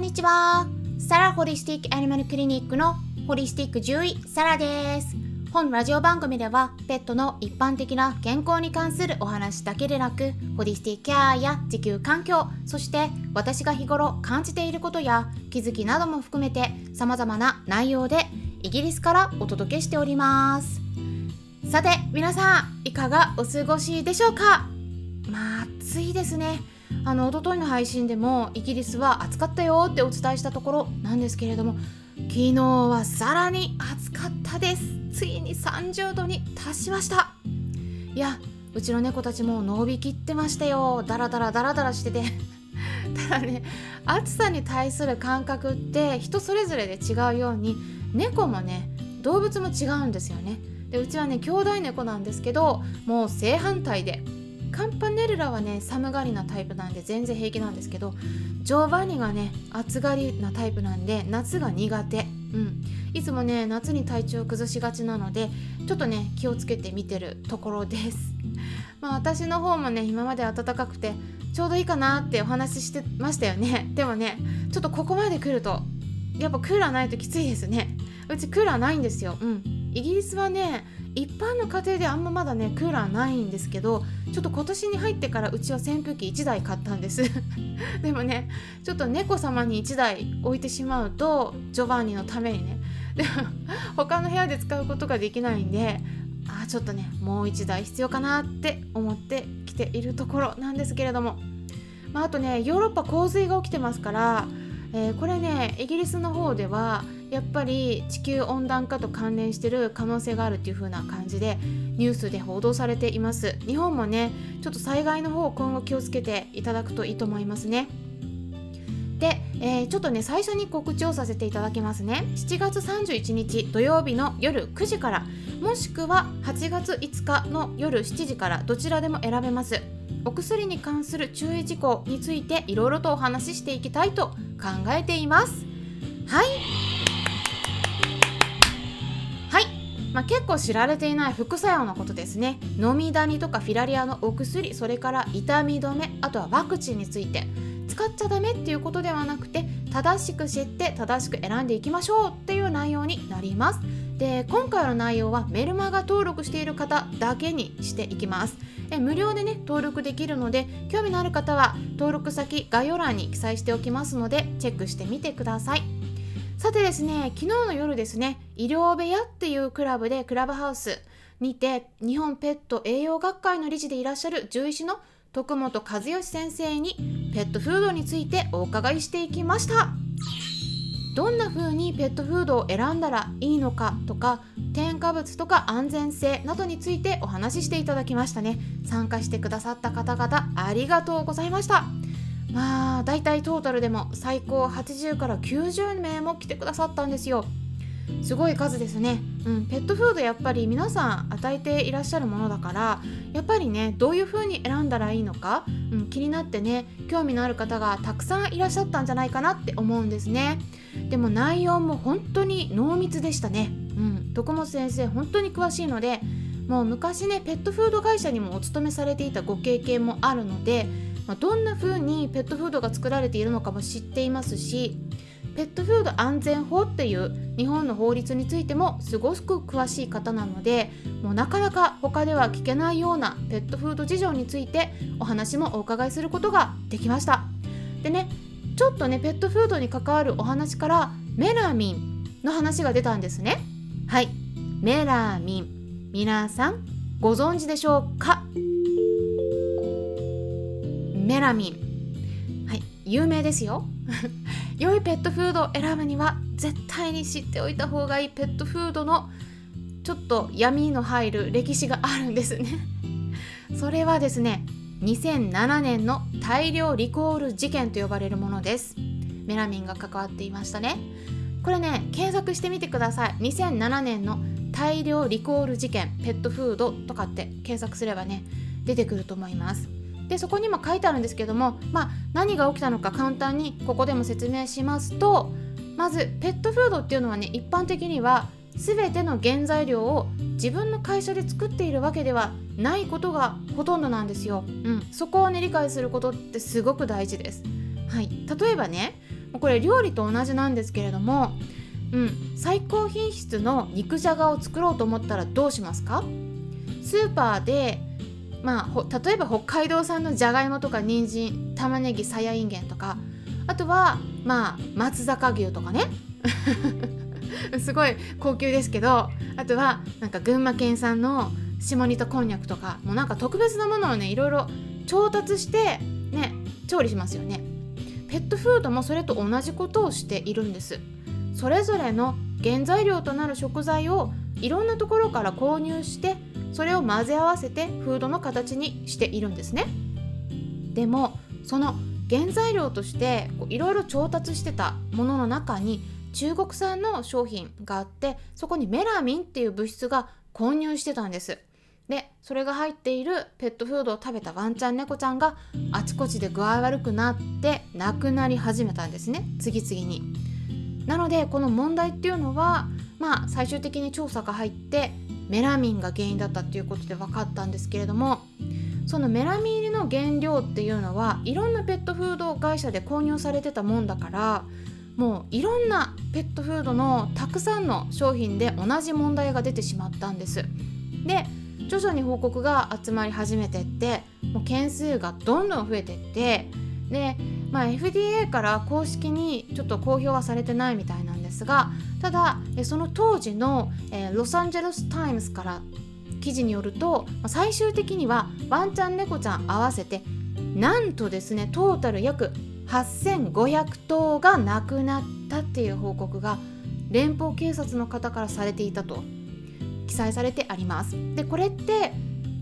んにちは。サラホリスティックアニマルクリニックのホリスティック獣医サラです。本ラジオ番組ではペットの一般的な健康に関するお話だけでなくホリスティックケアや地球環境そして私が日頃感じていることや気づきなども含めて様々な内容でイギリスからお届けしておりますさて皆さんいかがお過ごしでしょうか？まあ暑いですねあの一昨日の配信でもイギリスは暑かったよってお伝えしたところなんですけれども昨日はさらに暑かったです。ついに30度に達しました。いやうちの猫たちも伸びきってましたよ。ダラダラダラダラしてて。ただね暑さに対する感覚って人それぞれで違うように猫もね動物も違うんですよね。でうちはね兄弟猫なんですけどもう正反対でカンパネルラはね寒がりなタイプなんで全然平気なんですけどジョーバニがね暑がりなタイプなんで夏が苦手。うん。いつもね夏に体調を崩しがちなのでちょっとね気をつけて見てるところです。まあ私の方もね今まで暖かくてちょうどいいかなってお話ししてましたよね。でもねちょっとここまで来るとやっぱクーラーないときついですね。うちクーラーないんですよ。うん。イギリスはね一般の家庭であんままだねクーラーないんですけどちょっと今年に入ってからうちは扇風機1台買ったんです。でもねちょっと猫様に1台置いてしまうとジョバンニのためにね。でも他の部屋で使うことができないんでああちょっとねもう1台必要かなって思ってきているところなんですけれども、まあ、あとねヨーロッパ洪水が起きてますから、えー、これねイギリスの方ではやっぱり地球温暖化と関連してる可能性があるっていう風な感じでニュースで報道されています。日本もねちょっと災害の方今後気をつけていただくといいと思いますね。で、えー、ちょっとね最初に告知をさせていただきますね。7月31日土曜日の夜9時からもしくは8月5日の夜7時からどちらでも選べます。お薬に関する注意事項についていろいろとお話ししていきたいと考えています。はい。はい。まあ、結構知られていない副作用のことですね。飲みダニとかフィラリアのお薬それから痛み止めあとはワクチンについて。使っちゃダメっていうことではなくて正しく知って正しく選んでいきましょうっていう内容になります。で今回の内容はメルマガ登録している方だけにしていきます。え無料でね登録できるので興味のある方は登録先概要欄に記載しておきますのでチェックしてみてください。さてですね昨日の夜ですね医療部屋っていうクラブでクラブハウスにて日本ペット栄養学会の理事でいらっしゃる獣医師の徳本和義先生にペットフードについてお伺いしていきました。どんな風にペットフードを選んだらいいのかとか添加物とか安全性などについてお話ししていただきましたね。参加してくださった方々ありがとうございました。まあ大体トータルでも最高80から90名も来てくださったんですよ。すごい数ですね、うん、ペットフードやっぱり皆さん与えていらっしゃるものだからやっぱりねどういう風に選んだらいいのか、うん、気になってね興味のある方がたくさんいらっしゃったんじゃないかなって思うんですね。でも内容も本当に濃密でしたね。うん。徳本先生本当に詳しいのでもう昔ねペットフード会社にもお勤めされていたご経験もあるのでまあ、どんな風にペットフードが作られているのかも知っていますしペットフード安全法っていう日本の法律についてもすごく詳しい方なのでもうなかなか他では聞けないようなペットフード事情についてお話もお伺いすることができました。でねちょっとねペットフードに関わるお話からメラミンの話が出たんですね。はい。メラミン。皆さんご存知でしょうか？メラミン。はい。有名ですよ。良いペットフードを選ぶには絶対に知っておいた方がいいペットフードのちょっと闇の入る歴史があるんですね。それはですね2007年の大量リコール事件と呼ばれるものです。メラミンが関わっていましたね。これね検索してみてください。2007年の大量リコール事件ペットフードとかって検索すればね出てくると思います。でそこにも書いてあるんですけども、まあ、何が起きたのか簡単にここでも説明しますとまずペットフードっていうのはね一般的には全ての原材料を自分の会社で作っているわけではないことがほとんどなんですよ。うん、そこをね理解することってすごく大事です。はい、例えばねこれ料理と同じなんですけれども、うん、最高品質の肉じゃがを作ろうと思ったらどうしますか？スーパーでまあ、例えば北海道産のじゃがいもとか人参玉ねぎさやいんげんとかあとはまあ松坂牛とかね。すごい高級ですけどあとはなんか群馬県産の下仁田こんにゃくとかもうなんか特別なものをねいろいろ調達してね調理しますよね。ペットフードもそれと同じことをしているんです。それぞれの原材料となる食材をいろんなところから購入してそれを混ぜ合わせてフードの形にしているんですね。でもその原材料としていろいろ調達してたものの中に中国産の商品があってそこにメラミンっていう物質が混入してたんです。でそれが入っているペットフードを食べたワンちゃん猫ちゃんがあちこちで具合悪くなって亡くなり始めたんですね。次々に。なのでこの問題っていうのはまあ最終的に調査が入ってメラミンが原因だったっていうことで分かったんですけれどもそのメラミン入りの原料っていうのはいろんなペットフード会社で購入されてたもんだからもういろんなペットフードのたくさんの商品で同じ問題が出てしまったんです。で徐々に報告が集まり始めてってもう件数がどんどん増えてってで、まあ、FDA から公式にちょっと公表はされてないみたいなんですがただその当時の、えー、ロサンゼルス・タイムズから記事によると最終的にはワンちゃん猫ちゃん合わせてなんとですねトータル約8500頭が亡くなったっていう報告が連邦警察の方からされていたと。記載されてあります。でこれって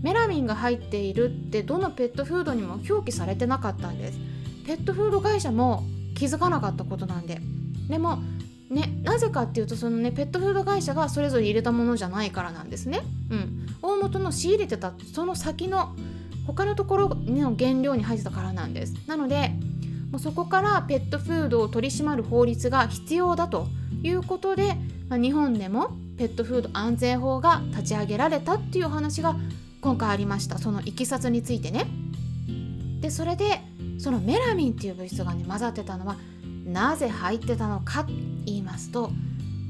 メラミンが入っているってどのペットフードにも表記されてなかったんです。ペットフード会社も気づかなかったことなんで。でもねなぜかっていうとそのねペットフード会社がそれぞれ入れたものじゃないからなんですね。うん。大元の仕入れてたその先の他のところの原料に入ってたからなんです。なのでもうそこからペットフードを取り締まる法律が必要だということで、まあ、日本でもペットフード安全法が立ち上げられたっていう話が今回ありました。そのいきさつについてね。でそれでそのメラミンっていう物質がね混ざってたのはなぜ入ってたのか言いますと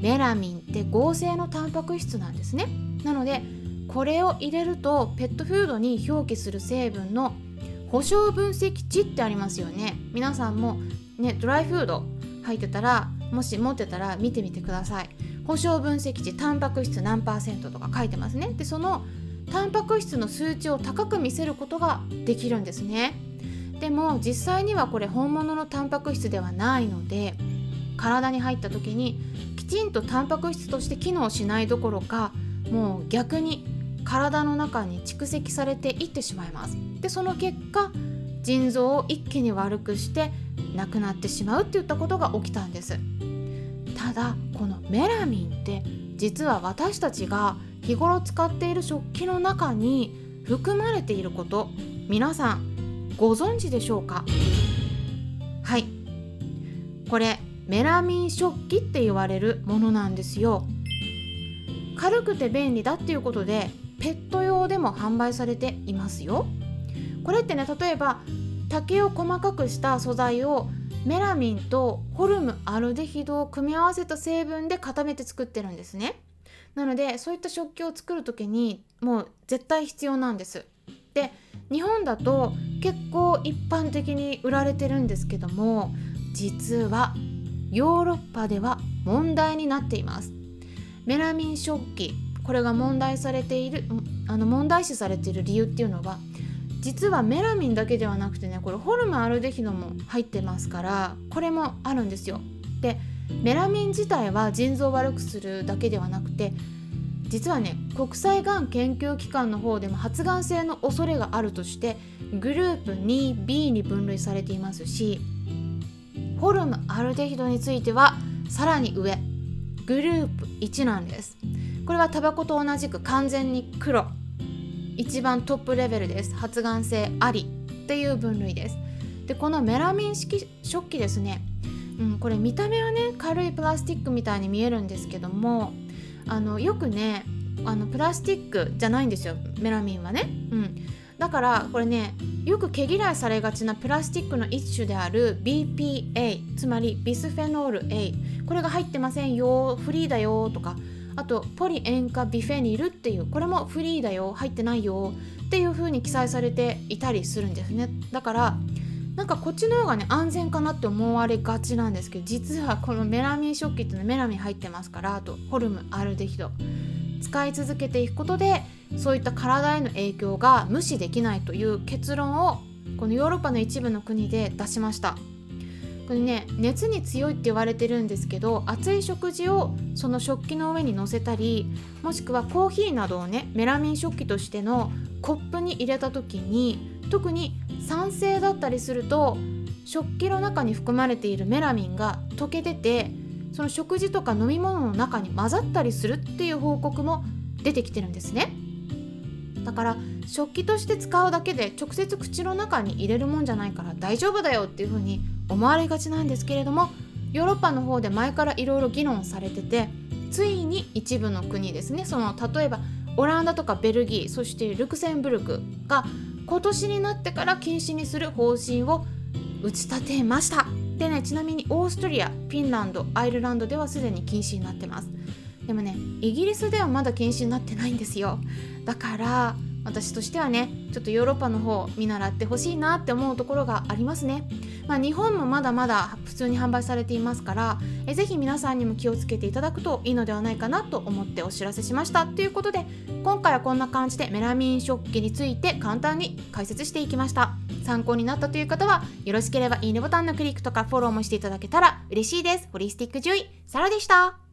メラミンって合成のタンパク質なんですね。なのでこれを入れるとペットフードに表記する成分の保証分析値ってありますよね。皆さんもねドライフード入ってたらもし持ってたら見てみてください。保証分析値タンパク質何パーセントとか書いてますね。でそのタンパク質の数値を高く見せることができるんですね。でも実際にはこれ本物のタンパク質ではないので体に入った時にきちんとタンパク質として機能しないどころかもう逆に体の中に蓄積されていってしまいます。でその結果腎臓を一気に悪くして亡くなってしまうっていったことが起きたんです。ただこのメラミンって実は私たちが日頃使っている食器の中に含まれていること皆さんご存知でしょうか？はい。これメラミン食器って言われるものなんですよ。軽くて便利だっていうことでペット用でも販売されていますよ。これってね例えば竹を細かくした素材をメラミンとホルムアルデヒドを組み合わせた成分で固めて作ってるんですね。なのでそういった食器を作る時にもう絶対必要なんです。で日本だと結構一般的に売られてるんですけども実はヨーロッパでは問題になっています。メラミン食器これが問題されているあの問題視されている理由っていうのは実はメラミンだけではなくてねこれホルムアルデヒドも入ってますからこれもあるんですよ。でメラミン自体は腎臓を悪くするだけではなくて実はね国際がん研究機関の方でも発がん性の恐れがあるとしてグループ 2B に分類されていますしホルムアルデヒドについてはさらに上グループ1なんですこれはタバコと同じく完全に黒一番トップレベルです。発がん性ありっていう分類です。でこのメラミン式食器ですね、うん、これ見た目はね軽いプラスチックみたいに見えるんですけどもあのよくねあのプラスチックじゃないんですよメラミンはね、うん、だからこれねよく毛嫌いされがちなプラスチックの一種である BPA つまりビスフェノール A これが入ってませんよフリーだよとかあとポリ塩化ビフェニルっていうこれもフリーだよ入ってないよっていう風に記載されていたりするんですね。だからなんかこっちの方がね安全かなって思われがちなんですけど実はこのメラミン食器っていうのはメラミン入ってますからあとホルムアルデヒド使い続けていくことでそういった体への影響が無視できないという結論をこのヨーロッパの一部の国で出しました。これね熱に強いって言われてるんですけど熱い食事をその食器の上に乗せたりもしくはコーヒーなどをねメラミン食器としてのコップに入れた時に特に酸性だったりすると食器の中に含まれているメラミンが溶け出てその食事とか飲み物の中に混ざったりするっていう報告も出てきてるんですね。だから食器として使うだけで直接口の中に入れるもんじゃないから大丈夫だよっていう風に思われがちなんですけれどもヨーロッパの方で前からいろいろ議論されててついに一部の国ですねその例えばオランダとかベルギーそしてルクセンブルクが今年になってから禁止にする方針を打ち立てました。でねちなみにオーストリアフィンランドアイルランドではすでに禁止になってます。でもねイギリスではまだ禁止になってないんですよ。だから私としてはねちょっとヨーロッパの方見習ってほしいなって思うところがありますね、まあ、日本もまだまだ普通に販売されていますからえぜひ皆さんにも気をつけていただくといいのではないかなと思ってお知らせしました。ということで今回はこんな感じでメラミン食器について簡単に解説していきました。参考になったという方はよろしければいいねボタンのクリックとかフォローもしていただけたら嬉しいです。ホリスティック獣医サラでした。